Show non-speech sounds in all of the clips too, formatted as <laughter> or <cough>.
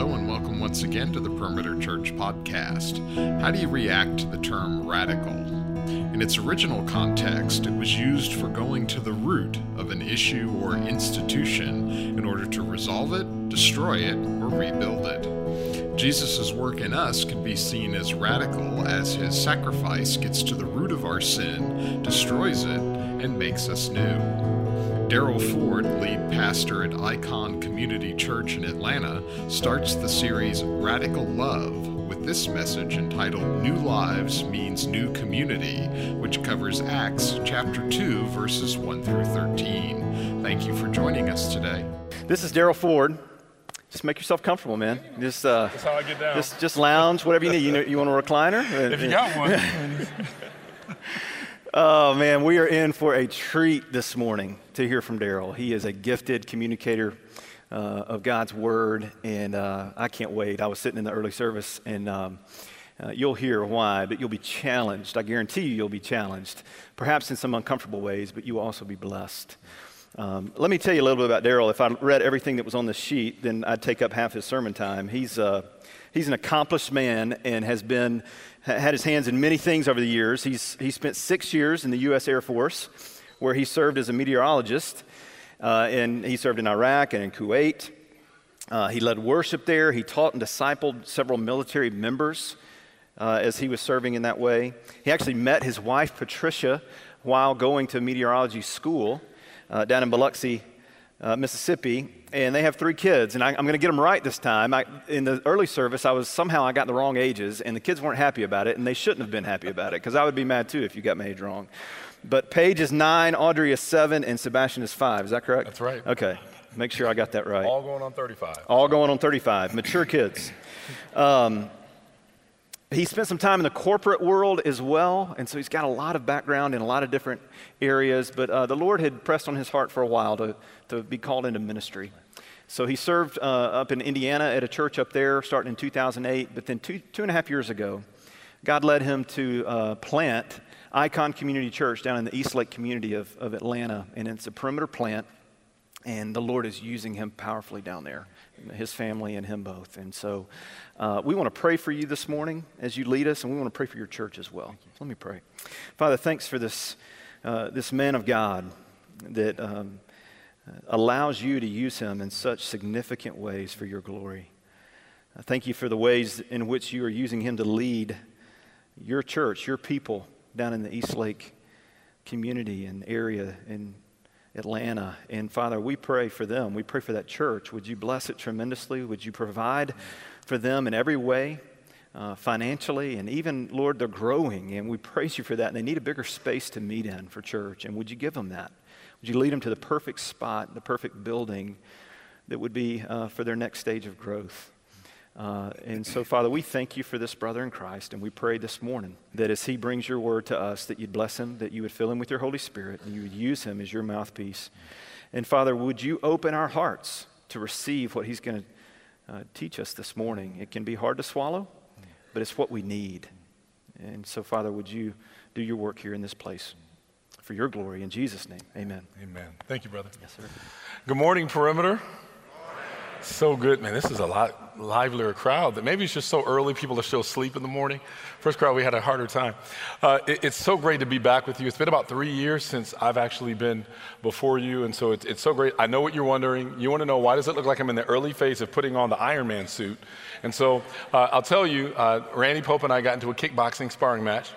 Hello, and welcome once again to the Perimeter Church podcast. How do you react to the term radical? In its original context, it was used for going to the root of an issue or institution in order to resolve it, destroy it, or rebuild it. Jesus' work in us can be seen as radical as his sacrifice gets to the root of our sin, destroys it, and makes us new. Daryl Ford, lead pastor at Icon Community Church in Atlanta, starts the series Radical Love with this message entitled New Lives Means New Community, which covers Acts chapter 2, verses 1 through 13. Thank you for joining us today. This is Daryl Ford. Just make yourself comfortable, man. Just, uh, That's how I get down. just, just lounge, whatever you need. You, know, you want a recliner? if you got one. <laughs> <laughs> Oh, man, we are in for a treat this morning to hear from Daryl. He is a gifted communicator uh, of God's word, and uh, I can't wait. I was sitting in the early service, and um, uh, you'll hear why, but you'll be challenged. I guarantee you, you'll be challenged, perhaps in some uncomfortable ways, but you will also be blessed. Um, let me tell you a little bit about Daryl. If I read everything that was on the sheet, then I'd take up half his sermon time. He's, uh, he's an accomplished man and has been had his hands in many things over the years. He's, he spent six years in the U.S. Air Force, where he served as a meteorologist, uh, and he served in Iraq and in Kuwait. Uh, he led worship there. He taught and discipled several military members uh, as he was serving in that way. He actually met his wife, Patricia, while going to meteorology school uh, down in Biloxi, uh, Mississippi and they have three kids, and I, am going to get them right this time. I, in the early service, I was somehow I got the wrong ages, and the kids weren't happy about it, and they shouldn't have been happy about it because I would be mad too if you got my age wrong. But Paige is nine, Audrey is seven, and Sebastian is five. Is that correct? That's right. Okay, make sure I got that right. All going on 35. All going on 35. Mature kids. Um, he spent some time in the corporate world as well, and so he's got a lot of background in a lot of different areas. But uh, the Lord had pressed on his heart for a while to, to be called into ministry. So he served uh, up in Indiana at a church up there starting in 2008. But then two, two and a half years ago, God led him to uh, plant Icon Community Church down in the East Lake community of, of Atlanta. And it's a perimeter plant, and the Lord is using him powerfully down there, his family and him both. And so uh, we want to pray for you this morning as you lead us, and we want to pray for your church as well. Let me pray. Father, thanks for this, uh, this man of God that um, allows you to use him in such significant ways for your glory. I thank you for the ways in which you are using him to lead your church, your people down in the East Lake community and area in Atlanta. And Father, we pray for them. We pray for that church. Would you bless it tremendously? Would you provide for them in every way, uh, financially, and even, Lord, they're growing, and we praise you for that. And they need a bigger space to meet in for church. And would you give them that? Would you lead them to the perfect spot, the perfect building that would be uh, for their next stage of growth? Uh, and so, Father, we thank you for this brother in Christ, and we pray this morning that as he brings your word to us, that you'd bless him, that you would fill him with your Holy Spirit, and you would use him as your mouthpiece. And Father, would you open our hearts to receive what he's going to uh, teach us this morning. It can be hard to swallow, but it's what we need. And so, Father, would you do your work here in this place for your glory? In Jesus' name, amen. Amen. Thank you, brother. Yes, sir. Good morning, Perimeter. So good, man. This is a lot livelier crowd. That maybe it's just so early. People are still asleep in the morning. First crowd, we had a harder time. Uh, it, it's so great to be back with you. It's been about three years since I've actually been before you, and so it's, it's so great. I know what you're wondering. You want to know why does it look like I'm in the early phase of putting on the Iron Man suit? And so uh, I'll tell you, uh, Randy Pope and I got into a kickboxing sparring match.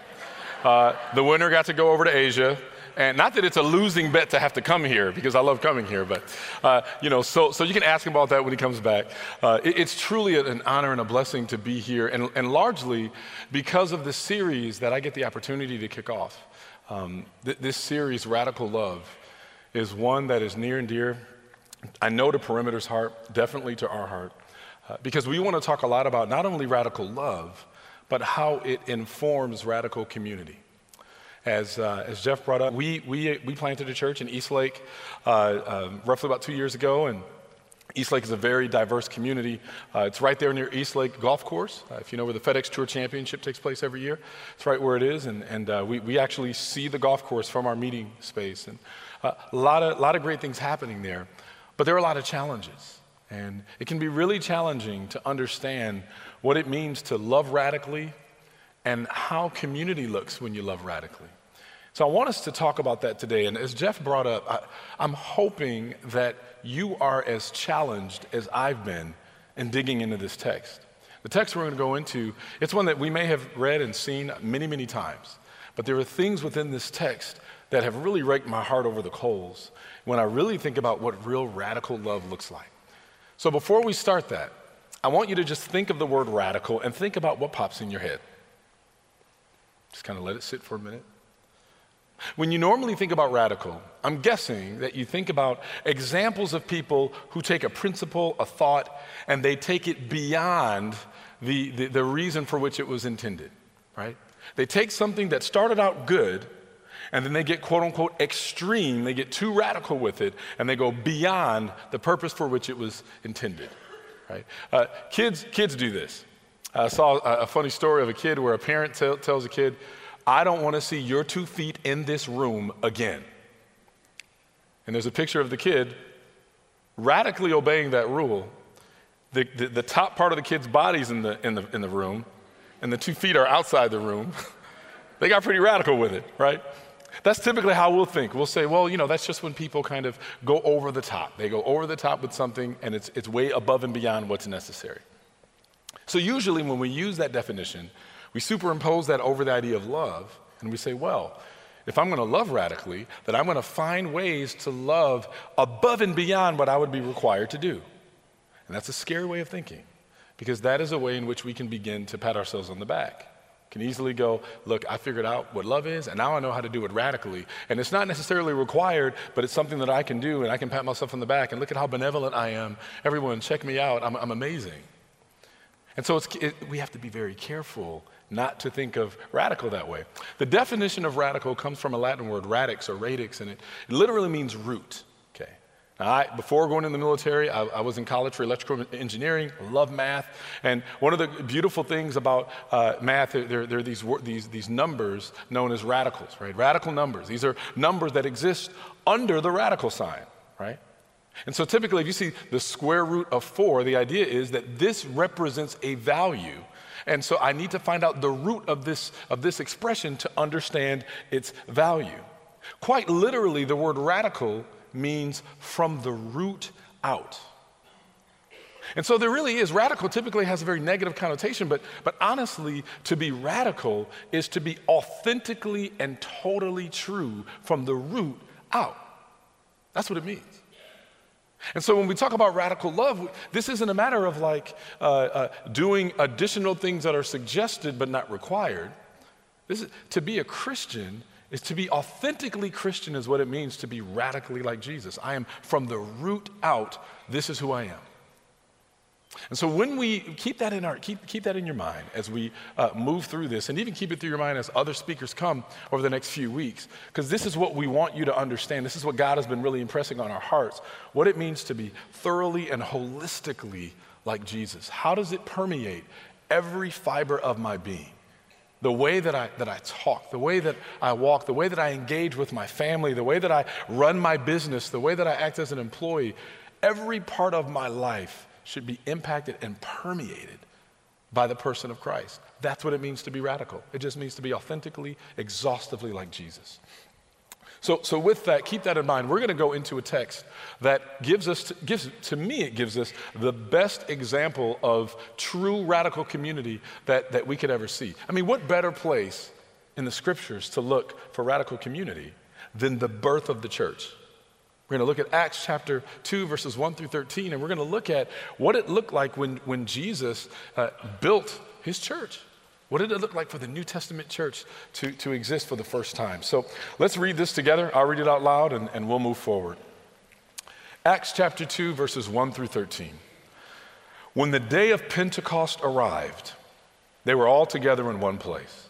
Uh, the winner got to go over to Asia. And not that it's a losing bet to have to come here because I love coming here, but uh, you know, so, so you can ask him about that when he comes back. Uh, it, it's truly an honor and a blessing to be here, and, and largely because of the series that I get the opportunity to kick off. Um, th- this series, Radical Love, is one that is near and dear, I know to Perimeter's heart, definitely to our heart, uh, because we want to talk a lot about not only radical love, but how it informs radical community as, uh, as Jeff brought up, we, we, we planted a church in Eastlake uh, um, roughly about two years ago, and Eastlake is a very diverse community. Uh, it's right there near Eastlake Golf Course. Uh, if you know where the FedEx Tour Championship takes place every year, it's right where it is, and, and uh, we, we actually see the golf course from our meeting space. And uh, a lot of, lot of great things happening there, but there are a lot of challenges. And it can be really challenging to understand what it means to love radically and how community looks when you love radically. So I want us to talk about that today. And as Jeff brought up, I, am hoping that you are as challenged as I've been in digging into this text. The text we're going to go into, it's one that we may have read and seen many, many times. But there are things within this text that have really raked my heart over the coals when I really think about what real radical love looks like. So before we start that, I want you to just think of the word radical and think about what pops in your head. Just kind of let it sit for a minute. When you normally think about radical, I'm guessing that you think about examples of people who take a principle, a thought, and they take it beyond the, the, the, reason for which it was intended, right? They take something that started out good, and then they get quote unquote extreme, they get too radical with it, and they go beyond the purpose for which it was intended, right? Uh, kids, kids do this. I saw a, funny story of a kid where a parent t- tells a kid, I don't want to see your two feet in this room again. And there's a picture of the kid radically obeying that rule. The, the, the top part of the kid's body's in the, in, the, in the room, and the two feet are outside the room. <laughs> they got pretty radical with it, right? That's typically how we'll think. We'll say, well, you know, that's just when people kind of go over the top. They go over the top with something, and it's, it's way above and beyond what's necessary. So, usually, when we use that definition, we superimpose that over the idea of love, and we say, well, if I'm going to love radically, then I'm going to find ways to love above and beyond what I would be required to do. And that's a scary way of thinking, because that is a way in which we can begin to pat ourselves on the back. Can easily go, look, I figured out what love is, and now I know how to do it radically. And it's not necessarily required, but it's something that I can do, and I can pat myself on the back and look at how benevolent I am. Everyone, check me out. I'm, I'm amazing. And so it, we have to be very careful not to think of radical that way. The definition of radical comes from a Latin word, radix or radix, and it, it literally means root. Okay. Now I, before going in the military, I, I, was in college for electrical engineering, love math, and one of the beautiful things about uh, math, there, there are these, these, these numbers known as radicals, right? Radical numbers. These are numbers that exist under the radical sign, right? And so typically, if you see the square root of four, the idea is that this represents a value. And so I need to find out the root of this, of this expression to understand its value. Quite literally, the word radical means from the root out. And so there really is, radical typically has a very negative connotation, but, but honestly, to be radical is to be authentically and totally true from the root out. That's what it means. And so when we talk about radical love, this isn't a matter of like uh, uh, doing additional things that are suggested but not required. This is, to be a Christian is to be authentically Christian, is what it means to be radically like Jesus. I am from the root out, this is who I am. And so when we keep that in our keep, keep that in your mind as we uh, move through this, and even keep it through your mind as other speakers come over the next few weeks, because this is what we want you to understand. This is what God has been really impressing on our hearts. What it means to be thoroughly and holistically like Jesus. How does it permeate every fiber of my being? The way that I, that I talk, the way that I walk, the way that I engage with my family, the way that I run my business, the way that I act as an employee, every part of my life should be impacted and permeated by the person of Christ. That's what it means to be radical. It just means to be authentically, exhaustively like Jesus. So, so with that, keep that in mind. We're going to go into a text that gives us, gives, to me, it gives us the best example of true radical community that, that we could ever see. I mean, what better place in the scriptures to look for radical community than the birth of the church? We're going to look at Acts chapter 2, verses 1 through 13, and we're going to look at what it looked like when, when Jesus uh, built his church. What did it look like for the New Testament church to, to exist for the first time? So let's read this together. I'll read it out loud and, and we'll move forward. Acts chapter 2, verses 1 through 13. When the day of Pentecost arrived, they were all together in one place.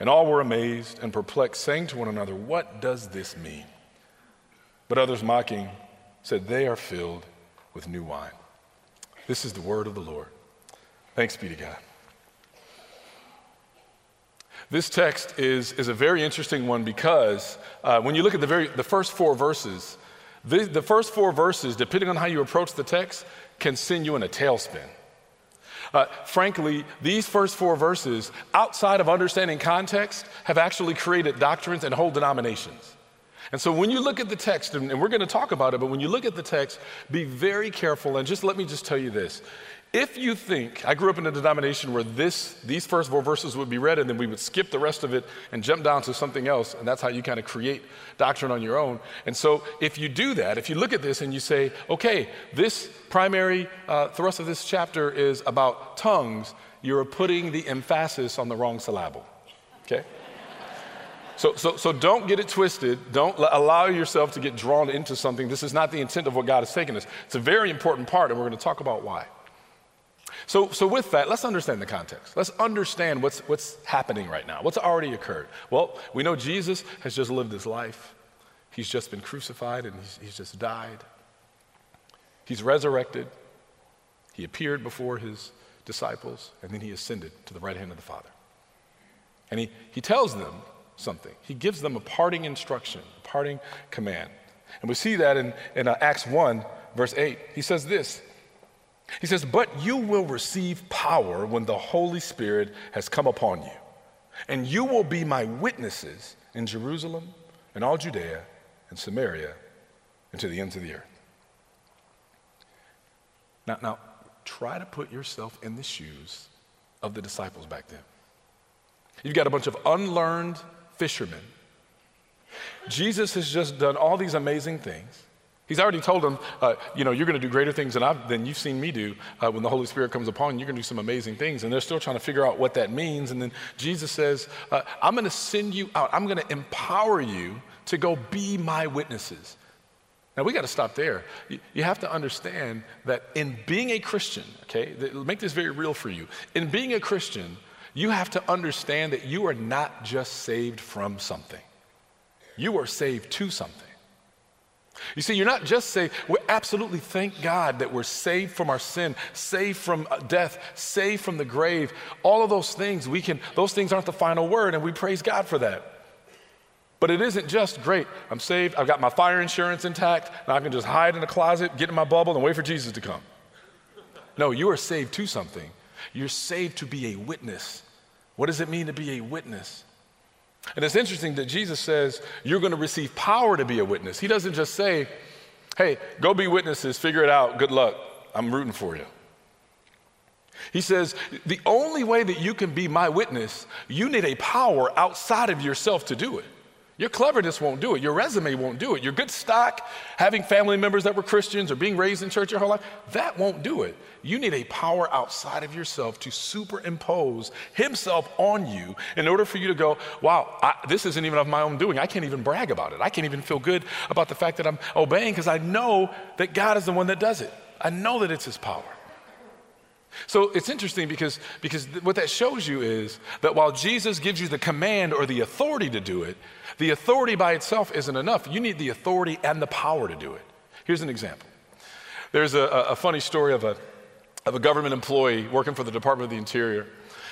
And all were amazed and perplexed, saying to one another, What does this mean? But others mocking, said, They are filled with new wine. This is the word of the Lord. Thanks be to God. This text is, is a very interesting one because uh, when you look at the, very, the first four verses, the, the first four verses, depending on how you approach the text, can send you in a tailspin. Uh, frankly, these first four verses, outside of understanding context, have actually created doctrines and whole denominations. And so when you look at the text, and we're going to talk about it, but when you look at the text, be very careful. And just let me just tell you this. If you think, I grew up in a denomination where this, these first four verses would be read and then we would skip the rest of it and jump down to something else, and that's how you kind of create doctrine on your own. And so if you do that, if you look at this and you say, okay, this primary uh, thrust of this chapter is about tongues, you're putting the emphasis on the wrong syllable, okay? So, so, so don't get it twisted. Don't allow yourself to get drawn into something. This is not the intent of what God has taken us. It's a very important part, and we're going to talk about why. So, so with that, let's understand the context. Let's understand what's, what's happening right now, what's already occurred. Well, we know Jesus has just lived his life. He's just been crucified and he's, he's just died. He's resurrected. He appeared before his disciples, and then he ascended to the right hand of the Father. And he, he tells them something. He gives them a parting instruction, a parting command. And we see that in, in uh, Acts 1, verse 8. He says this He says, But you will receive power when the Holy Spirit has come upon you, and you will be my witnesses in Jerusalem and all Judea and Samaria and to the ends of the earth. Now, now, try to put yourself in the shoes of the disciples back then. You've got a bunch of unlearned fishermen. Jesus has just done all these amazing things. He's already told them, uh, you know, you're going to do greater things than, I've, than you've seen me do. Uh, when the Holy Spirit comes upon you, you're going to do some amazing things. And they're still trying to figure out what that means. And then Jesus says, uh, I'm going to send you out. I'm going to empower you to go be my witnesses. Now, we got to stop there. You, you, have to understand that in being a Christian, okay, make this very real for you. In being a Christian, you have to understand that you are not just saved from something, you are saved to something. You see, you're not just saved. We absolutely thank God that we're saved from our sin, saved from uh, death, saved from the grave. All of those things, we can, those things aren't the final word, and we praise God for that. But it isn't just great, I'm saved, I've got my fire insurance intact, now I can just hide in a closet, get in my bubble, and wait for Jesus to come. No, you are saved to something. You're saved to be a witness. What does it mean to be a witness? And it's interesting that Jesus says you're going to receive power to be a witness. He doesn't just say, hey, go be witnesses, figure it out, good luck, I'm rooting for you. He says, the only way that you can be my witness, you need a power outside of yourself to do it. Your cleverness won't do it. Your resume won't do it. Your good stock, having family members that were Christians or being raised in church your whole life, that won't do it. You need a power outside of yourself to superimpose Himself on you in order for you to go, wow, I, this isn't even of my own doing. I can't even brag about it. I can't even feel good about the fact that I'm obeying because I know that God is the one that does it. I know that it's His power. So it's interesting because, because what that shows you is that while Jesus gives you the command or the authority to do it, the authority by itself isn't enough. You need the authority and the power to do it. Here's an example. There's a, a funny story of a, of a government employee working for the Department of the Interior.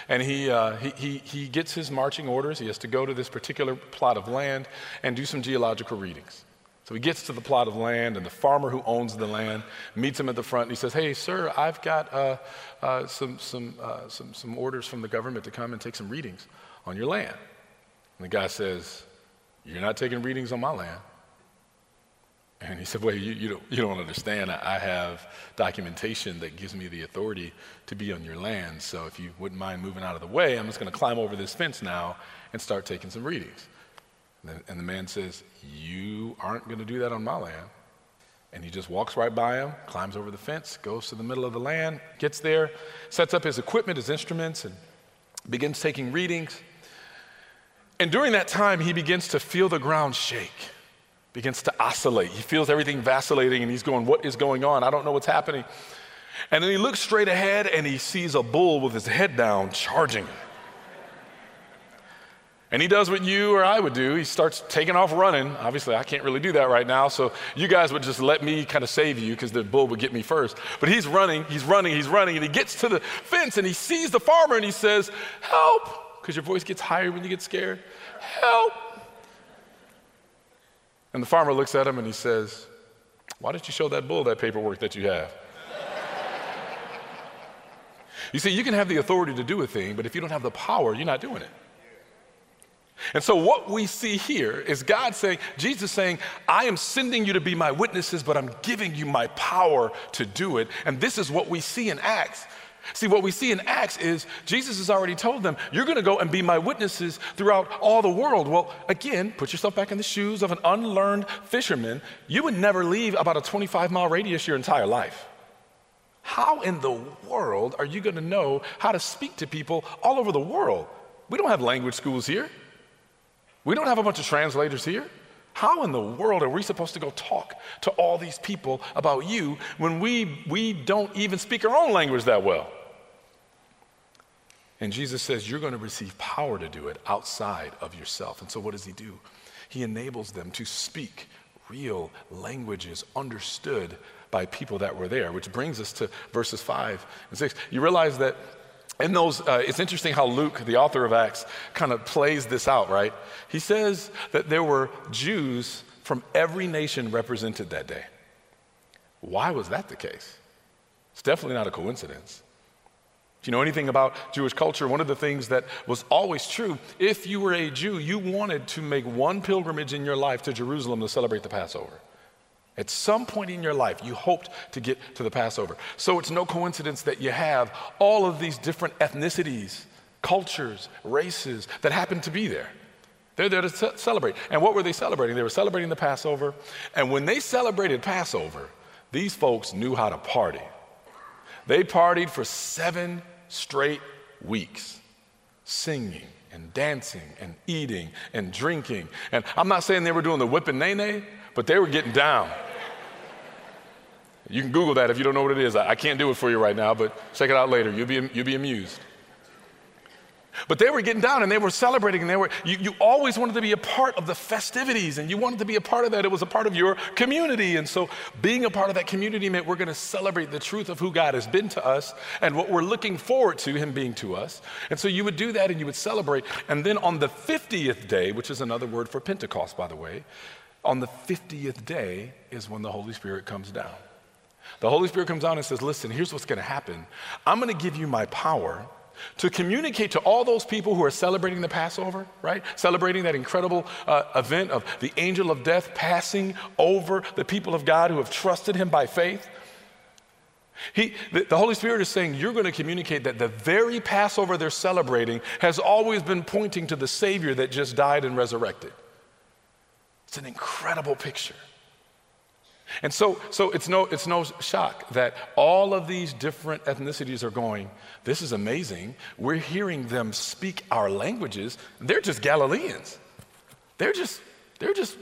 And he, uh, he, he, he gets his marching orders. He has to go to this particular plot of land and do some geological readings. So he gets to the plot of land, and the farmer who owns the land meets him at the front. And he says, Hey, sir, I've got uh, uh, some, some, uh, some, some orders from the government to come and take some readings on your land. And the guy says, you're not taking readings on my land. And he said, Wait, you, you, don't, you don't understand. I have documentation that gives me the authority to be on your land. So if you wouldn't mind moving out of the way, I'm just going to climb over this fence now and start taking some readings. And the, man says, You aren't going to do that on my land. And he just walks right by him, climbs over the fence, goes to the middle of the land, gets there, sets up his equipment, his instruments, and begins taking readings. And during that time, he begins to feel the ground shake, begins to oscillate. He feels everything vacillating, and he's going, What is going on? I don't know what's happening. And then he looks straight ahead and he sees a bull with his head down charging. And he does what you or I would do. He starts taking off running. Obviously, I can't really do that right now, so you guys would just let me kind of save you because the bull would get me first. But he's running, he's running, he's running, and he gets to the fence and he sees the farmer and he says, Help! Because your voice gets higher when you get scared. Help! And the farmer looks at him and he says, Why don't you show that bull that paperwork that you have? <laughs> you see, you can have the authority to do a thing, but if you don't have the power, you're not doing it. And so, what we see here is God saying, Jesus saying, I am sending you to be my witnesses, but I'm giving you my power to do it. And this is what we see in Acts. See, what we see in Acts is Jesus has already told them, You're going to go and be my witnesses throughout all the world. Well, again, put yourself back in the shoes of an unlearned fisherman. You would never leave about a 25 mile radius your entire life. How in the world are you going to know how to speak to people all over the world? We don't have language schools here. We don't have a bunch of translators here. How in the world are we supposed to go talk to all these people about you when we, we don't even speak our own language that well? And Jesus says, You're going to receive power to do it outside of yourself. And so, what does he do? He enables them to speak real languages understood by people that were there, which brings us to verses 5 and 6. You realize that in those, uh, it's interesting how Luke, the author of Acts, kind of plays this out, right? He says that there were Jews from every nation represented that day. Why was that the case? It's definitely not a coincidence. If you know anything about Jewish culture, one of the things that was always true, if you were a Jew, you wanted to make one pilgrimage in your life to Jerusalem to celebrate the Passover. At some point in your life, you hoped to get to the Passover. So it's no coincidence that you have all of these different ethnicities, cultures, races that happen to be there. They're there to ce- celebrate. And what were they celebrating? They were celebrating the Passover. And when they celebrated Passover, these folks knew how to party. They partied for seven straight weeks, singing and dancing and eating and drinking. And I'm not saying they were doing the whip and nay but they were getting down. You can Google that if you don't know what it is. I, can't do it for you right now, but check it out later. You'll be, you'll be amused. But they were getting down and they were celebrating and they were, you, you always wanted to be a part of the festivities and you wanted to be a part of that. It was a part of your community. And so being a part of that community meant we're going to celebrate the truth of who God has been to us and what we're looking forward to Him being to us. And so you would do that and you would celebrate. And then on the 50th day, which is another word for Pentecost, by the way, on the 50th day is when the Holy Spirit comes down. The Holy Spirit comes down and says, Listen, here's what's going to happen. I'm going to give you my power to communicate to all those people who are celebrating the Passover, right? Celebrating that incredible uh, event of the angel of death passing over the people of God who have trusted him by faith. He, the, the Holy Spirit is saying, You're going to communicate that the very Passover they're celebrating has always been pointing to the Savior that just died and resurrected. It's an incredible picture. And so, so it's, no, it's no shock that all of these different ethnicities are going, this is amazing. We're hearing them speak our languages. They're just Galileans. They're just, they're just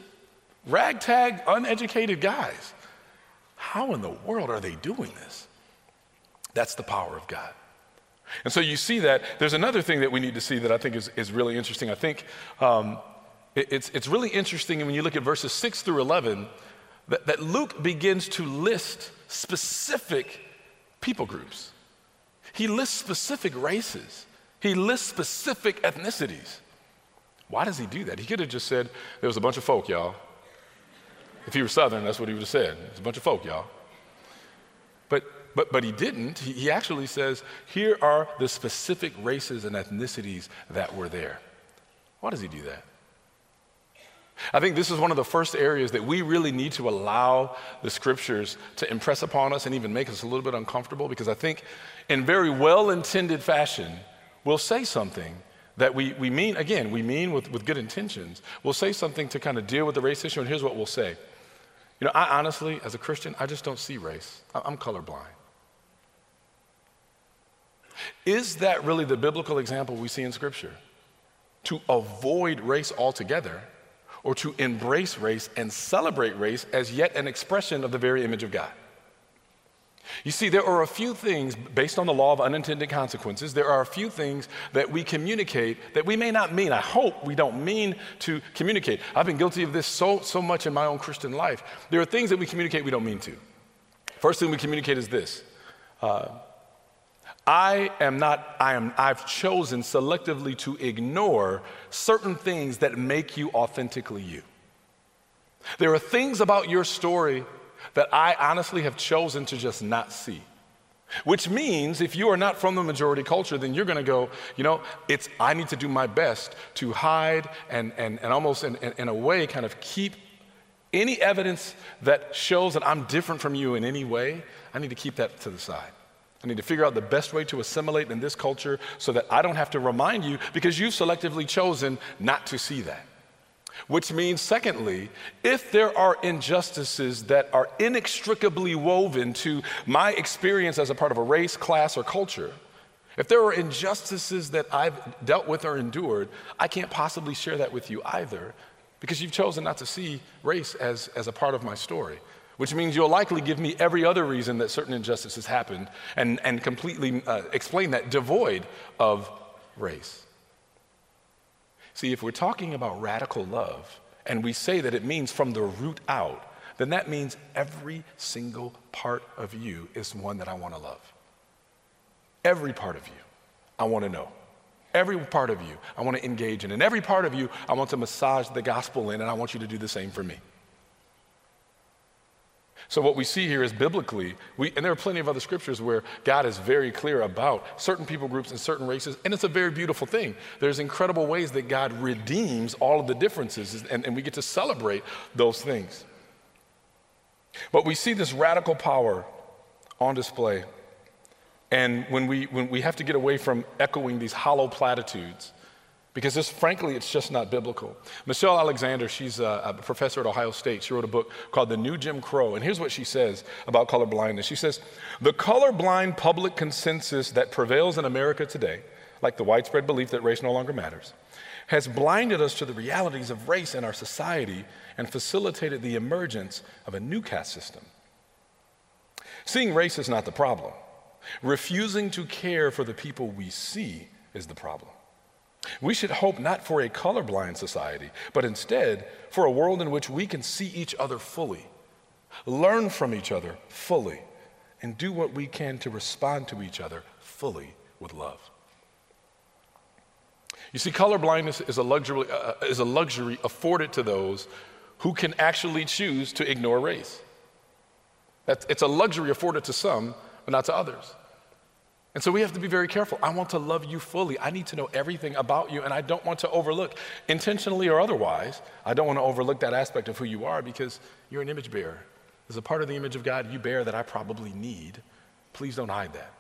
ragtag, uneducated guys. How in the world are they doing this? That's the power of God. And so you see that. There's another thing that we need to see that I think is, is really interesting. I think um, it, it's, it's really interesting when you look at verses 6 through 11 that, that Luke begins to list specific people groups. He lists specific races, he lists specific ethnicities. Why does he do that? He could have just said, there was a bunch of folk, y'all. If he were Southern, that's what he would have said. There's a bunch of folk, y'all. But, but, but he didn't. He, he actually says, here are the specific races and ethnicities that were there. Why does he do that? I think this is one of the first areas that we really need to allow the scriptures to impress upon us and even make us a little bit uncomfortable because I think, in very well intended fashion, we'll say something that we, we mean, again, we mean with, with good intentions. We'll say something to kind of deal with the race issue, and here's what we'll say. You know, I honestly, as a Christian, I just don't see race. I'm colorblind. Is that really the biblical example we see in Scripture? To avoid race altogether or to embrace race and celebrate race as yet an expression of the very image of God. You see, there are a few things, based on the law of unintended consequences, there are a few things that we communicate that we may not mean. I hope we don't mean to communicate. I've been guilty of this so, so much in my own Christian life. There are things that we communicate we don't mean to. First thing we communicate is this uh, I am not, I am, I've chosen selectively to ignore certain things that make you authentically you. There are things about your story that I honestly have chosen to just not see. Which means if you are not from the majority culture, then you're gonna go, you know, it's, I need to do my best to hide and, and, and almost in, in, in a way kind of keep any evidence that shows that I'm different from you in any way, I need to keep that to the side. I need to figure out the best way to assimilate in this culture so that I don't have to remind you because you've selectively chosen not to see that. Which means, secondly, if there are injustices that are inextricably woven to my experience as a part of a race, class, or culture, if there are injustices that I've dealt with or endured, I can't possibly share that with you either because you've chosen not to see race as, as a part of my story which means you'll likely give me every other reason that certain injustices happened and, and completely uh, explain that devoid of race. See, if we're talking about radical love and we say that it means from the root out, then that means every single part of you is one that I want to love. Every part of you, I want to know. Every part of you, I want to engage in. And every part of you, I want to massage the gospel in, and I want you to do the same for me. So, what we see here is biblically, we, and there are plenty of other scriptures where God is very clear about certain people groups and certain races, and it's a very beautiful thing. There's incredible ways that God redeems all of the differences, and, and we get to celebrate those things. But we see this radical power on display. And when we, when we have to get away from echoing these hollow platitudes, because this, frankly, it's just not biblical. Michelle Alexander, she's a, a, professor at Ohio State. She wrote a book called The New Jim Crow. And here's what she says about colorblindness. She says, The colorblind public consensus that prevails in America today, like the widespread belief that race no longer matters, has blinded us to the realities of race in our society and facilitated the emergence of a new caste system. Seeing race is not the problem. Refusing to care for the people we see is the problem. We should hope not for a colorblind society, but instead for a world in which we can see each other fully, learn from each other fully, and do what we can to respond to each other fully with love. You see, colorblindness is a luxury, uh, uh is a luxury afforded to those who can actually choose to ignore race. That's, it's a luxury afforded to some, but not to others. And so we have to be very careful. I want to love you fully. I need to know everything about you, and I don't want to overlook, intentionally or otherwise, I don't want to overlook that aspect of who you are because you're an image bearer. There's a part of the image of God you bear that I probably need. Please don't hide that.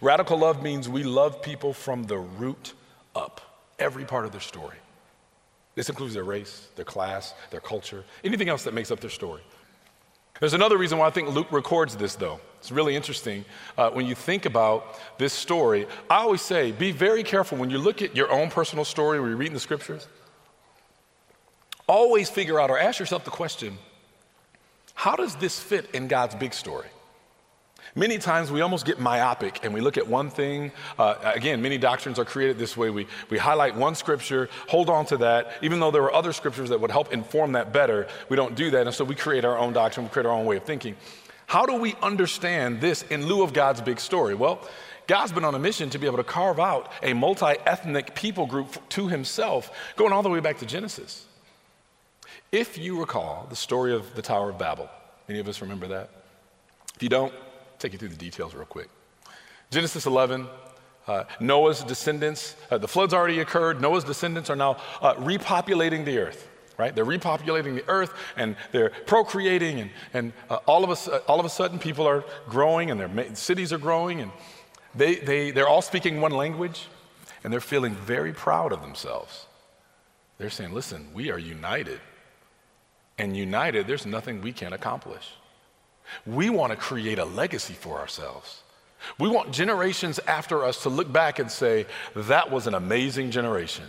Radical love means we love people from the root up, every part of their story. This includes their race, their class, their culture, anything else that makes up their story. There's another reason why I think Luke records this, though. It's really interesting uh, when you think about this story. I always say, be very careful when you look at your own personal story, when you're reading the scriptures. Always figure out or ask yourself the question how does this fit in God's big story? Many times we almost get myopic and we look at one thing. Uh, again, many doctrines are created this way. We, we highlight one scripture, hold on to that, even though there are other scriptures that would help inform that better. We don't do that, and so we create our own doctrine, we create our own way of thinking. How do we understand this in lieu of God's big story? Well, God's been on a mission to be able to carve out a multi ethnic people group to himself, going all the way back to Genesis. If you recall the story of the Tower of Babel, any of us remember that? If you don't, take you through the details real quick. Genesis 11, uh, Noah's descendants, uh, the flood's already occurred. Noah's descendants are now uh, repopulating the earth, right? They're repopulating the earth and they're procreating, and, and uh, all, of a, all of a sudden people are growing and their cities are growing, and they, they, they're all speaking one language, and they're feeling very proud of themselves. They're saying, listen, we are united. And united, there's nothing we can't accomplish. We want to create a legacy for ourselves. We want generations after us to look back and say, that was an amazing generation.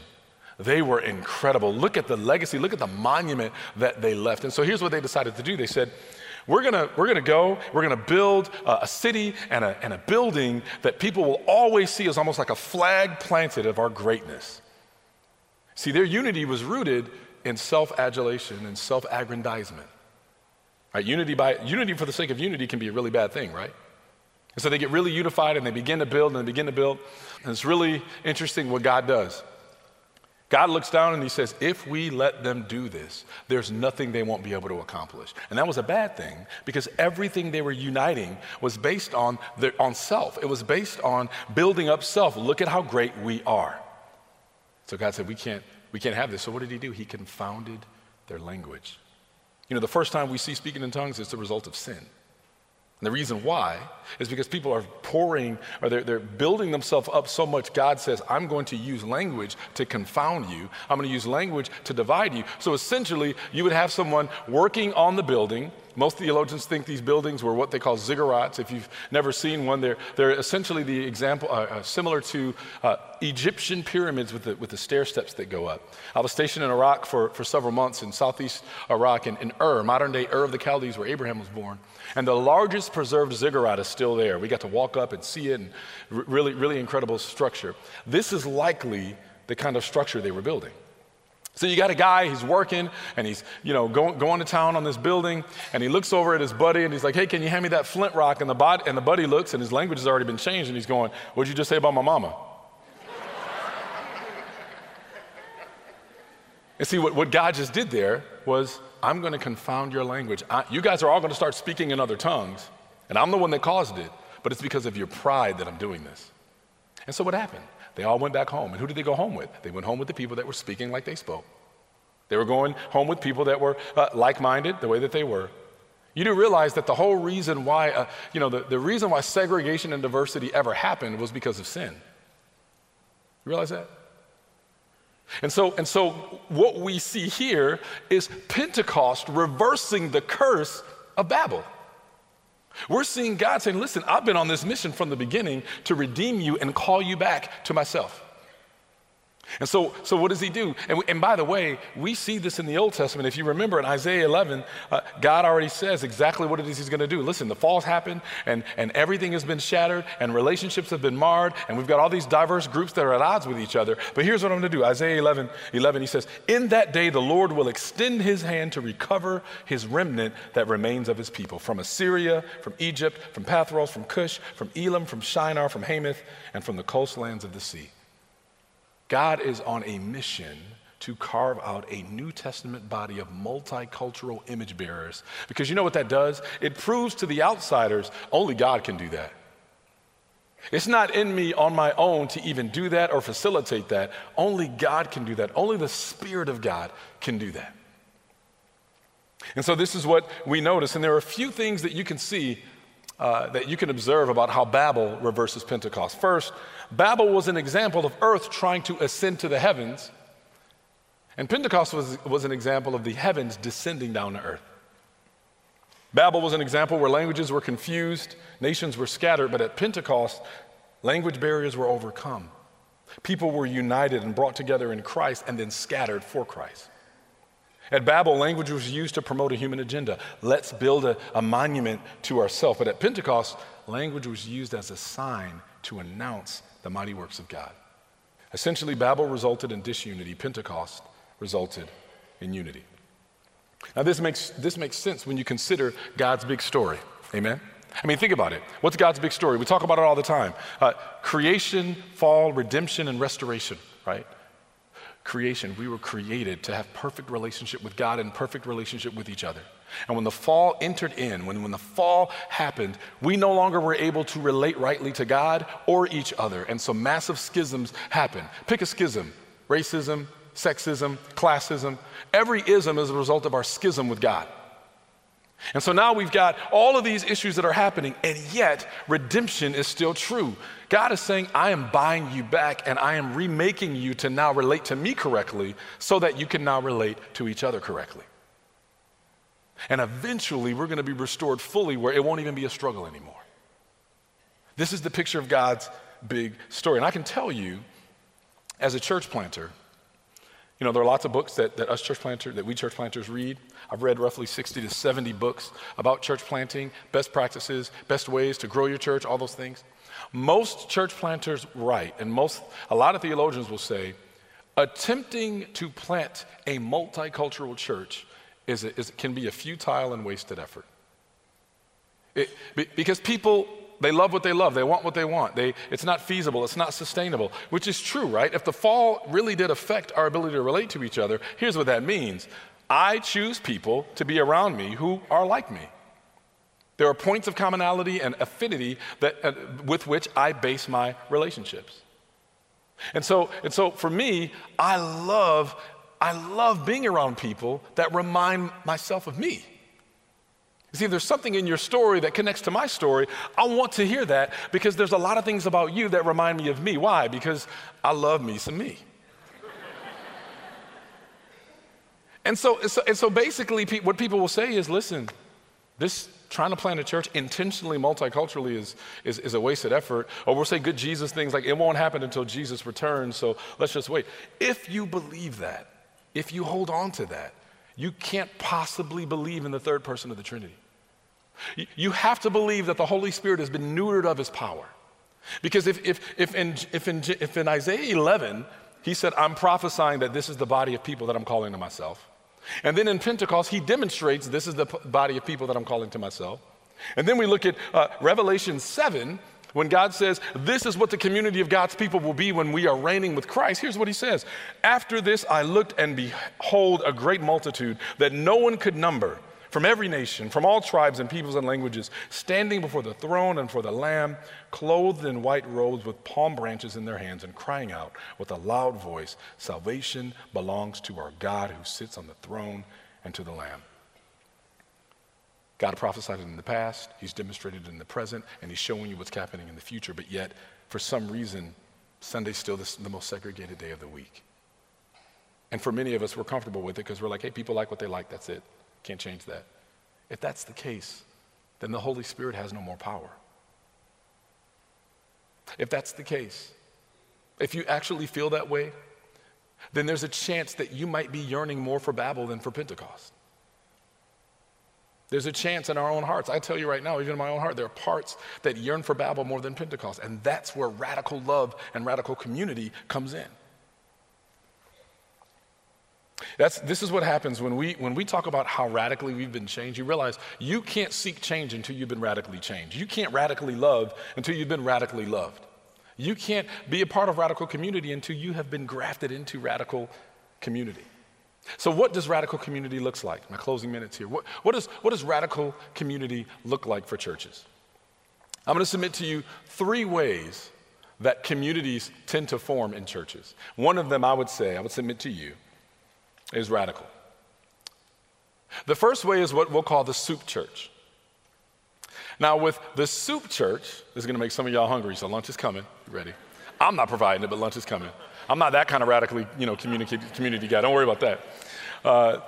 They were incredible. Look at the legacy, look at the monument that they left. And so here's what they decided to do they said, we're gonna, we're gonna go, we're gonna build a, a city and a, and a building that people will always see as almost like a flag planted of our greatness. See, their unity was rooted in self adulation and self aggrandizement. Right? Unity, by, unity for the sake of unity can be a really bad thing, right? And so they get really unified and they begin to build and they begin to build. And it's really interesting what God does. God looks down and he says, if we let them do this, there's nothing they won't be able to accomplish. And that was a bad thing because everything they were uniting was based on, on self. It was based on building up self. Look at how great we are. So God said, we can't, we can't have this. So what did he do? He confounded their language. You know, the first time we see speaking in tongues is the result of sin. And the reason why is because people are pouring or they're, they're building themselves up so much. God says, I'm going to use language to confound you. I'm going to use language to divide you. So essentially, you would have someone working on the building most theologians think these buildings were what they call ziggurats. If you've never seen one, they're, they're essentially the example, uh, uh, similar to uh, Egyptian pyramids with the, with the stair steps that go up. I was stationed in Iraq for, for several months in southeast Iraq, in, in Ur, modern day Ur of the Chaldees, where Abraham was born. And the largest preserved ziggurat is still there. We got to walk up and see it, and really, really incredible structure. This is likely the kind of structure they were building. So you got a guy, he's working and he's, you know, going, going to town on this building and he looks over at his buddy and he's like, hey, can you hand me that flint rock? And the, bod- and the buddy looks and his language has already been changed and he's going, what'd you just say about my mama? <laughs> and see, what, what God just did there was, I'm going to confound your language. I, you guys are all going to start speaking in other tongues and I'm the one that caused it, but it's because of your pride that I'm doing this. And so what happened? They all went back home. And who did they go home with? They went home with the people that were speaking like they spoke. They were going home with people that were uh, like minded the way that they were. You do realize that the whole reason why, uh, you know, the, the reason why segregation and diversity ever happened was because of sin. You realize that? And so, and so what we see here is Pentecost reversing the curse of Babel. We're seeing God saying, Listen, I've been on this mission from the beginning to redeem you and call you back to myself. And so, so what does he do? And, and, by the way, we see this in the Old Testament. If you remember in Isaiah 11, uh, God already says exactly what it is he's going to do. Listen, the fall's happened and, and everything has been shattered and relationships have been marred and we've got all these diverse groups that are at odds with each other. But here's what I'm going to do Isaiah 11, 11, he says, In that day the Lord will extend his hand to recover his remnant that remains of his people from Assyria, from Egypt, from Pathros, from Cush, from Elam, from Shinar, from Hamath, and from the coastlands of the sea. God is on a mission to carve out a New Testament body of multicultural image bearers. Because you know what that does? It proves to the outsiders only God can do that. It's not in me on my own to even do that or facilitate that. Only God can do that. Only the Spirit of God can do that. And so this is what we notice. And there are a few things that you can see, uh, that you can observe about how Babel reverses Pentecost. First, Babel was an example of earth trying to ascend to the heavens, and Pentecost was, was an example of the heavens descending down to earth. Babel was an example where languages were confused, nations were scattered, but at Pentecost, language barriers were overcome. People were united and brought together in Christ and then scattered for Christ. At Babel, language was used to promote a human agenda. Let's build a, a monument to ourselves. But at Pentecost, language was used as a sign to announce the mighty works of God. Essentially, Babel resulted in disunity, Pentecost resulted in unity. Now, this makes, this makes sense when you consider God's big story. Amen? I mean, think about it. What's God's big story? We talk about it all the time uh, creation, fall, redemption, and restoration, right? Creation, we were created to have perfect relationship with God and perfect relationship with each other. And when the fall entered in, when, when the fall happened, we no longer were able to relate rightly to God or each other. And so massive schisms happened. Pick a schism racism, sexism, classism. Every ism is a result of our schism with God. And so now we've got all of these issues that are happening, and yet redemption is still true. God is saying, I am buying you back and I am remaking you to now relate to me correctly so that you can now relate to each other correctly. And eventually, we're going to be restored fully where it won't even be a struggle anymore. This is the picture of God's big story. And I can tell you, as a church planter, you know, there are lots of books that, that us church planters, that we church planters read. I've read roughly 60 to 70 books about church planting, best practices, best ways to grow your church, all those things. Most church planters write, and most, a lot of theologians will say, attempting to plant a multicultural church is, is can be a futile and wasted effort. It, because people they love what they love. They want what they want. They, it's not feasible. It's not sustainable, which is true, right? If the fall really did affect our ability to relate to each other, here's what that means I choose people to be around me who are like me. There are points of commonality and affinity that, uh, with which I base my relationships. And so, and so for me, I love, I love being around people that remind myself of me. See, there's something in your story that connects to my story. I want to hear that because there's a lot of things about you that remind me of me. Why? Because I love me some me. and, so, so, and so basically, what people will say is listen, this trying to plant a church intentionally multiculturally is, is, is a wasted effort. Or we'll say good Jesus things like it won't happen until Jesus returns, so let's just wait. If you believe that, if you hold on to that, you can't possibly believe in the third person of the Trinity. You have to believe that the Holy Spirit has been neutered of his power. Because if, if, if, in, if, in, if in Isaiah 11, he said, I'm prophesying that this is the body of people that I'm calling to myself. And then in Pentecost, he demonstrates this is the body of people that I'm calling to myself. And then we look at uh, Revelation 7, when God says, This is what the community of God's people will be when we are reigning with Christ, here's what he says After this, I looked and behold a great multitude that no one could number from every nation, from all tribes and peoples and languages, standing before the throne and for the Lamb, clothed in white robes with palm branches in their hands, and crying out with a loud voice Salvation belongs to our God who sits on the throne and to the Lamb. God prophesied it in the past, He's demonstrated it in the present, and He's showing you what's happening in the future. But yet, for some reason, Sunday's still the, the most segregated day of the week. And for many of us, we're comfortable with it because we're like, hey, people like what they like, that's it. Can't change that. If that's the case, then the Holy Spirit has no more power. If that's the case, if you actually feel that way, then there's a chance that you might be yearning more for Babel than for Pentecost. There's a chance in our own hearts. I tell you right now, even in my own heart, there are parts that yearn for Babel more than Pentecost. And that's where radical love and radical community comes in. That's, this is what happens when we, when we talk about how radically we've been changed. You realize you can't seek change until you've been radically changed. You can't radically love until you've been radically loved. You can't be a part of radical community until you have been grafted into radical community. So, what does radical community looks like? My closing minutes here. What, is, what does radical community look like for churches? I'm going to submit to you three ways that communities tend to form in churches. One of them, I would say, I would submit to you, is radical. The first way is what we'll call the soup church. Now, with the soup church, this is going to make some of y'all hungry, so lunch is coming. You ready? I'm not providing it, but lunch is coming. I'm not that kind of radically, you know, community, community guy. Don't worry about that. Uh,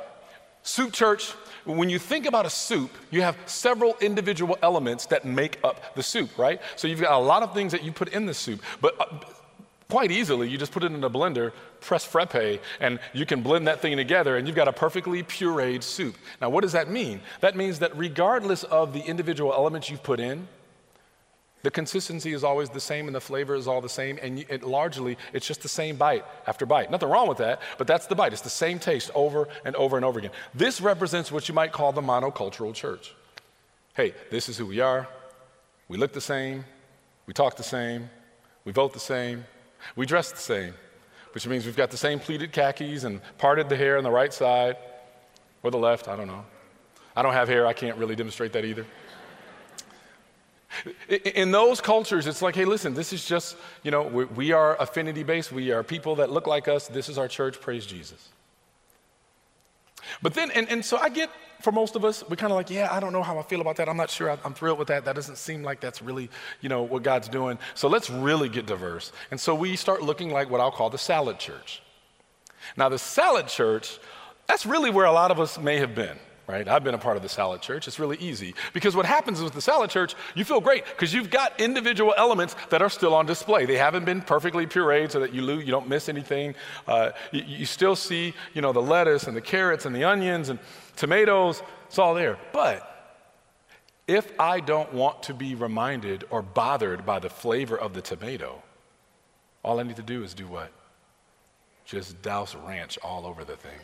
soup church, when you think about a soup, you have several individual elements that make up the soup, right? So you've got a lot of things that you put in the soup, but uh, quite easily you just put it in a blender, press frappe, and you can blend that thing together and you've got a perfectly pureed soup. Now, what does that mean? That means that regardless of the individual elements you've put in, the consistency is always the same and the flavor is all the same, and it, largely it's just the same bite after bite. Nothing wrong with that, but that's the bite. It's the same taste over and over and over again. This represents what you might call the monocultural church. Hey, this is who we are. We look the same, we talk the same, we vote the same, we dress the same, which means we've got the same pleated khakis and parted the hair on the right side or the left, I don't know. I don't have hair, I can't really demonstrate that either. In those cultures, it's like, hey, listen, this is just, you know, we are affinity based. We are people that look like us. This is our church. Praise Jesus. But then, and, and so I get for most of us, we're kind of like, yeah, I don't know how I feel about that. I'm not sure I'm thrilled with that. That doesn't seem like that's really, you know, what God's doing. So let's really get diverse. And so we start looking like what I'll call the salad church. Now, the salad church, that's really where a lot of us may have been right? I've been a part of the salad church. It's really easy because what happens with the salad church, you feel great because you've got individual elements that are still on display. They haven't been perfectly pureed so that you lose, you don't miss anything. Uh, you, you still see, you know, the lettuce and the carrots and the onions and tomatoes. It's all there. But if I don't want to be reminded or bothered by the flavor of the tomato, all I need to do is do what? Just douse ranch all over the thing.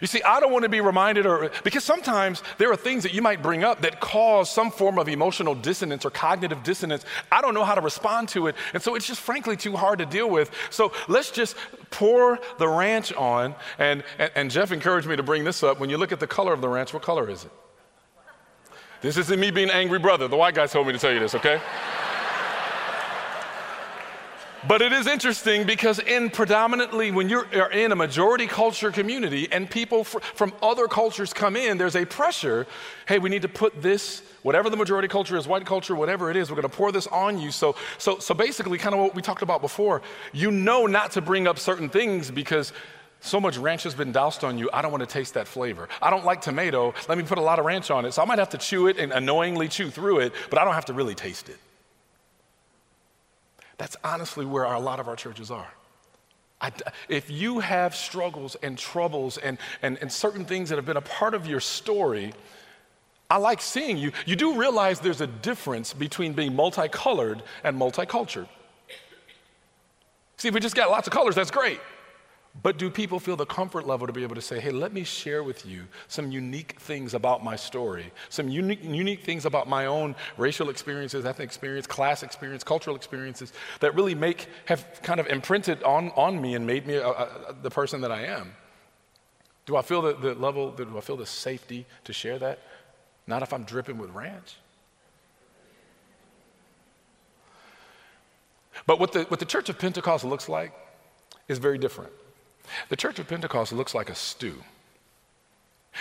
You see, I don't want to be reminded, or because sometimes there are things that you might bring up that cause some form of emotional dissonance or cognitive dissonance. I don't know how to respond to it. And so it's just frankly too hard to deal with. So let's just pour the ranch on. And, and, and Jeff encouraged me to bring this up. When you look at the color of the ranch, what color is it? This isn't me being angry brother. The white guy told me to tell you this, okay? But it is interesting because in predominantly when you're in a majority culture community and people fr- from other cultures come in, there's a pressure. Hey, we need to put this, whatever the majority culture is, white culture, whatever it is, we're going to pour this on you. So, so, so basically, kind of what we talked about before, you know not to bring up certain things because so much ranch has been doused on you, I don't want to taste that flavor. I don't like tomato, let me put a lot of ranch on it. So I might have to chew it and annoyingly chew through it, but I don't have to really taste it. That's honestly where our, a lot of our churches are. I, if you have struggles and troubles and, and, and certain things that have been a part of your story, I like seeing you. You do realize there's a difference between being multicolored and multicultural. See, if we just got lots of colors, that's great. But do people feel the comfort level to be able to say, hey, let me share with you some unique things about my story, some unique, unique things about my own racial experiences, ethnic experience, class experience, cultural experiences that really make, have kind of imprinted on, on me and made me a, a, the person that I am? Do I feel the, the level, do I feel the safety to share that? Not if I'm dripping with ranch. But what the, what the Church of Pentecost looks like is very different. The Church of Pentecost looks like a stew.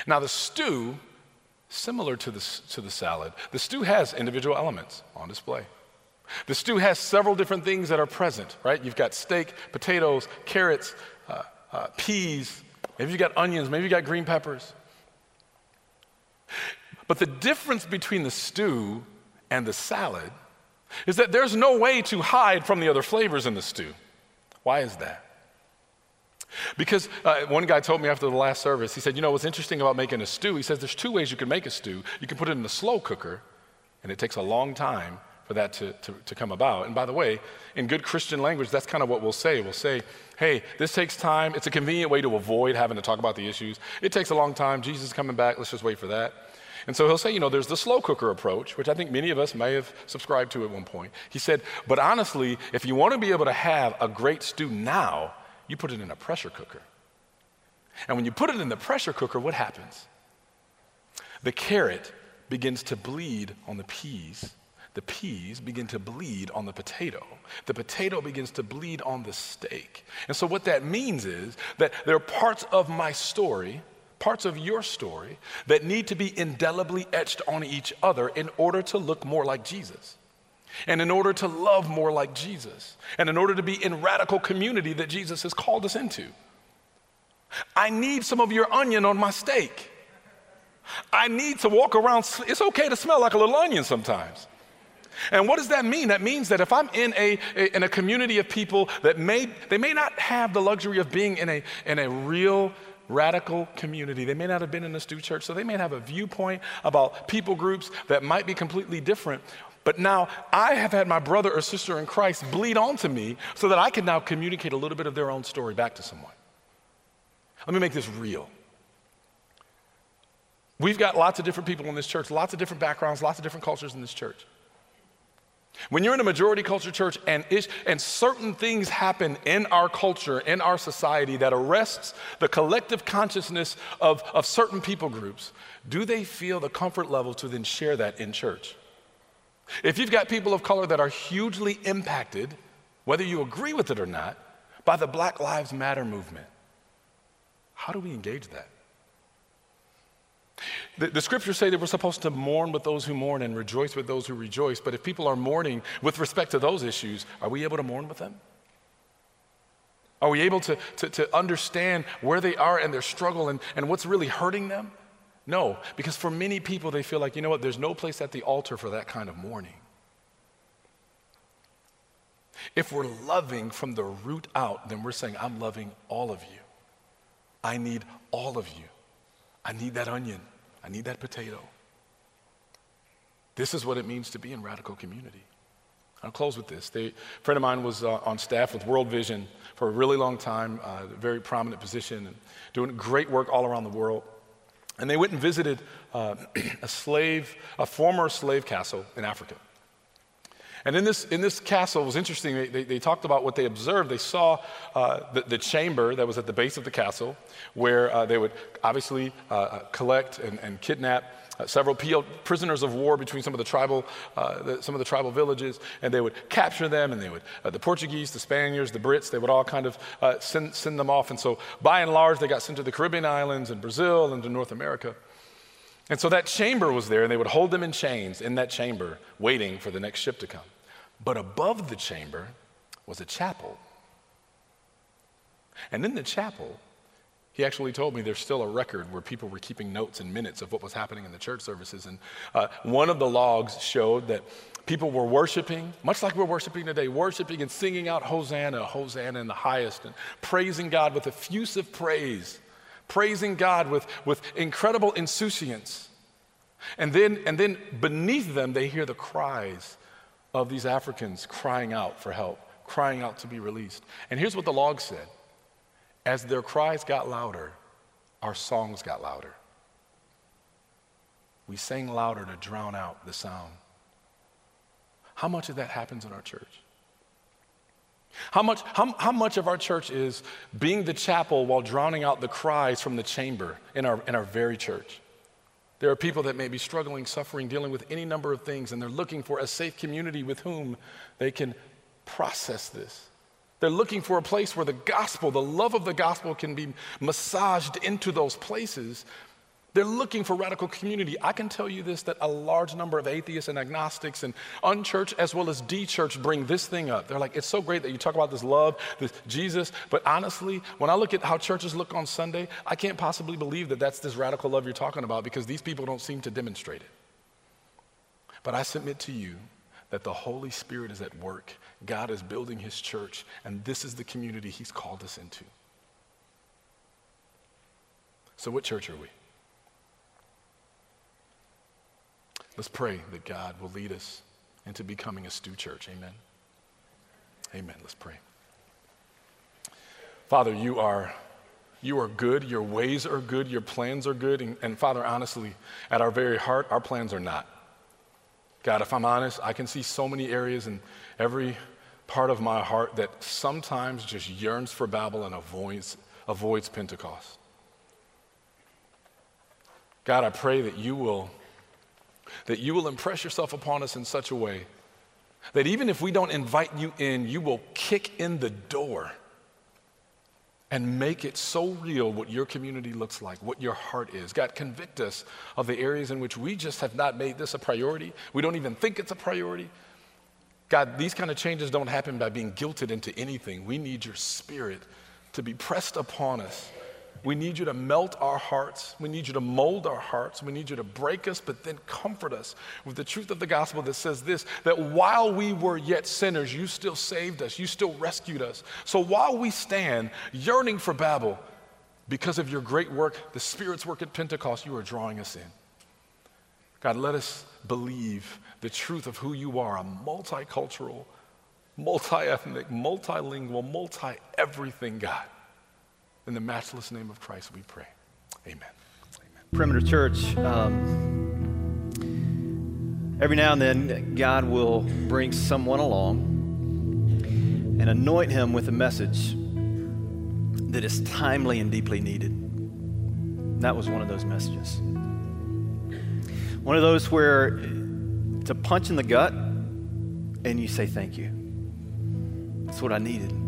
Now, the stew, similar to the, to the salad, the stew has individual elements on display. The stew has several different things that are present, right? You've got steak, potatoes, carrots, uh, uh, peas, maybe you've got onions, maybe you've got green peppers. But the difference between the stew and the salad is that there's no way to hide from the other flavors in the stew. Why is that? Because uh, one guy told me after the last service, he said, You know what's interesting about making a stew? He says, There's two ways you can make a stew. You can put it in a slow cooker, and it takes a long time for that to, to, to come about. And by the way, in good Christian language, that's kind of what we'll say. We'll say, Hey, this takes time. It's a convenient way to avoid having to talk about the issues. It takes a long time. Jesus is coming back. Let's just wait for that. And so he'll say, you know, there's the slow cooker approach, which I think many of us may have subscribed to at one point. He said, but honestly, if you want to be able to have a great stew now, you put it in a pressure cooker. And when you put it in the pressure cooker, what happens? The carrot begins to bleed on the peas. The peas begin to bleed on the potato. The potato begins to bleed on the steak. And so, what that means is that there are parts of my story, parts of your story, that need to be indelibly etched on each other in order to look more like Jesus and in order to love more like Jesus, and in order to be in radical community that Jesus has called us into. I need some of your onion on my steak. I need to walk around, it's okay to smell like a little onion sometimes. And what does that mean? That means that if I'm in a, a, in a community of people that may they may not have the luxury of being in a in a real radical community. They may not have been in a stew church, so they may have a viewpoint about people groups that might be completely different. But now I have had my brother or sister in Christ bleed onto me so that I can now communicate a little bit of their own story back to someone. Let me make this real. We've got lots of different people in this church, lots of different backgrounds, lots of different cultures in this church. When you're in a majority culture church and, ish, and certain things happen in our culture, in our society that arrests the collective consciousness of, of certain people groups, do they feel the comfort level to then share that in church? If you've got people of color that are hugely impacted, whether you agree with it or not, by the Black Lives Matter movement, how do we engage that? The, the, scriptures say that we're supposed to mourn with those who mourn and rejoice with those who rejoice. But if people are mourning with respect to those issues, are we able to mourn with them? Are we able to, to, to understand where they are and their struggle and, and what's really hurting them? No, because for many people, they feel like, you know what, there's no place at the altar for that kind of mourning. If we're loving from the root out, then we're saying, I'm loving all of you. I need all of you. I need that onion. I need that potato. This is what it means to be in radical community. I'll close with this. A friend of mine was uh, on staff with World Vision for a really long time, uh, very prominent position, and doing great work all around the world. And they went and visited uh, <clears throat> a slave, a former slave castle in Africa. And in this, in this castle, it was interesting. They, they, they talked about what they observed. They saw uh, the, the, chamber that was at the base of the castle, where uh, they would obviously uh, uh collect and, and kidnap uh, several prisoners of war between some of the tribal, uh, the, some of the tribal villages, and they would capture them, and they would the Portuguese, the Spaniards, the Brits, they would all kind of send, send them off. And so, by and large, they got sent to the Caribbean islands and Brazil and to North America. And so that chamber was there, and they would hold them in chains in that chamber, waiting for the next ship to come. But above the chamber was a chapel. And in the chapel, he actually told me there's still a record where people were keeping notes and minutes of what was happening in the church services. And uh, one of the logs showed that people were worshiping, much like we're worshiping today, worshiping and singing out Hosanna, Hosanna in the highest, and praising God with effusive praise, praising God with, with incredible insouciance. And then, and then beneath them, they hear the cries of these Africans crying out for help, crying out to be released. And here's what the log said As their cries got louder, our songs got louder. We sang louder to drown out the sound. How much of that happens in our church? How much, how, how much of our church is being the chapel while drowning out the cries from the chamber in our, in our very church? There are people that may be struggling, suffering, dealing with any number of things, and they're looking for a safe community with whom they can process this. They're looking for a place where the gospel, the love of the gospel, can be massaged into those places they're looking for radical community. I can tell you this that a large number of atheists and agnostics and unchurched as well as de church bring this thing up. They're like, it's so great that you talk about this love, this Jesus, but honestly, when I look at how churches look on Sunday, I can't possibly believe that that's this radical love you're talking about because these people don't seem to demonstrate it. But I submit to you that the Holy Spirit is at work. God is building his church, and this is the community he's called us into. So, what church are we? Let's pray that God will lead us into becoming a stew church. Amen. Amen. Let's pray. Father, you are you are good, your ways are good, your plans are good, and, and Father, honestly, at our very heart, our plans are not. God, if I'm honest, I can see so many areas in every part of my heart that sometimes just yearns for Babel and avoids, avoids Pentecost. God, I pray that you will that you will impress yourself upon us in such a way that even if we don't invite you in, you will kick in the door and make it so real what your community looks like, what your heart is. God, convict us of the areas in which we just have not made this a priority. We don't even think it's a priority. God, these kind of changes don't happen by being guilted into anything. We need your spirit to be pressed upon us we need you to melt our hearts. We need you to mold our hearts. We need you to break us, but then comfort us with the truth of the gospel that says this that while we were yet sinners, you still saved us, you still rescued us. So while we stand yearning for Babel, because of your great work, the Spirit's work at Pentecost, you are drawing us in. God, let us believe the truth of who you are a multicultural, multi ethnic, multilingual, multi everything God. In the matchless name of Christ, we pray. Amen. Amen. Perimeter Church, um, Every now and then, God will bring someone along and anoint him with a message that is timely and deeply needed. That was one of those messages. One of those where it's a punch in the gut and you say, Thank you. That's what I needed.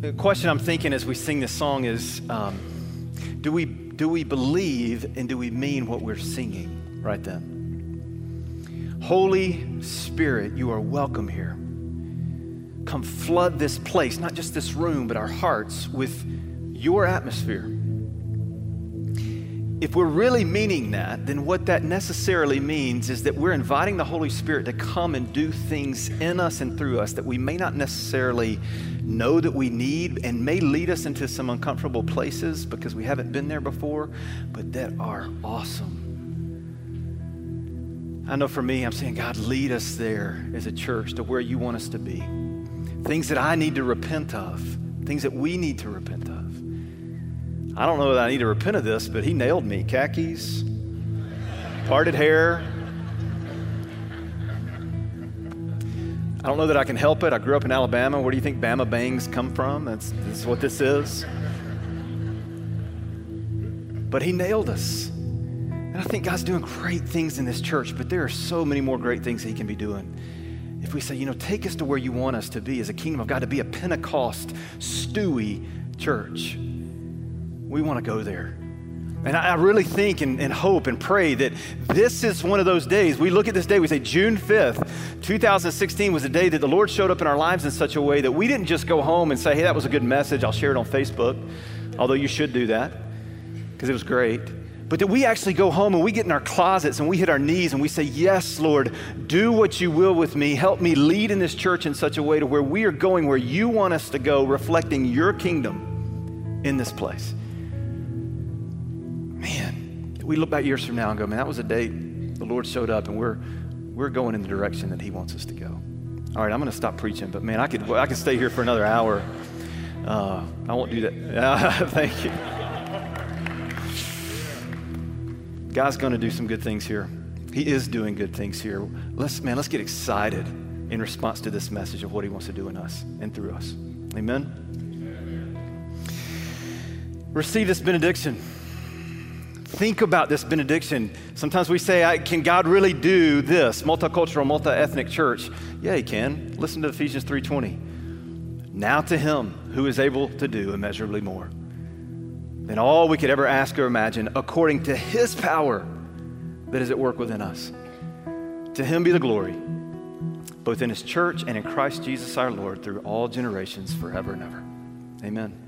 The question I'm thinking as we sing this song is um, do, we, do we believe and do we mean what we're singing right then? Holy Spirit, you are welcome here. Come flood this place, not just this room, but our hearts with your atmosphere. If we're really meaning that, then what that necessarily means is that we're inviting the Holy Spirit to come and do things in us and through us that we may not necessarily know that we need and may lead us into some uncomfortable places because we haven't been there before, but that are awesome. I know for me, I'm saying, God, lead us there as a church to where you want us to be. Things that I need to repent of, things that we need to repent. I don't know that I need to repent of this, but he nailed me. Khakis, parted hair. I don't know that I can help it. I grew up in Alabama. Where do you think Bama Bangs come from? That's, that's what this is. But he nailed us. And I think God's doing great things in this church, but there are so many more great things he can be doing. If we say, you know, take us to where you want us to be as a kingdom of God, to be a Pentecost, stewy church we want to go there. And I, really think and, and, hope and pray that this is one of those days. We look at this day, we say June 5th, 2016 was a day that the Lord showed up in our lives in such a way that we didn't just go home and say, hey, that was a good message. I'll share it on Facebook, although you should do that because it was great. But that we actually go home and we get in our closets and we hit our knees and we say, Yes, Lord, do what you will with me. Help me lead in this church in such a way to where we are going where you want us to go, reflecting your kingdom in this place we look back years from now and go, man, that was a day the Lord showed up and we're, we're going in the direction that He wants us to go. All right, I'm going to stop preaching, but man, I could, I could stay here for another hour. Uh, I won't do that. <laughs> Thank you. God's going to do some good things here. He is doing good things here. Let's, man, let's get excited in response to this message of what He wants to do in us and through us. Amen. Receive this benediction. Think about this benediction. Sometimes we say, Can God really do this? Multicultural, multi ethnic church. Yeah, He can. Listen to Ephesians 3.20. Now to Him who is able to do immeasurably more than all we could ever ask or imagine, according to His power that is at work within us. To Him be the glory, both in His church and in Christ Jesus our Lord, through all generations, forever and ever. Amen.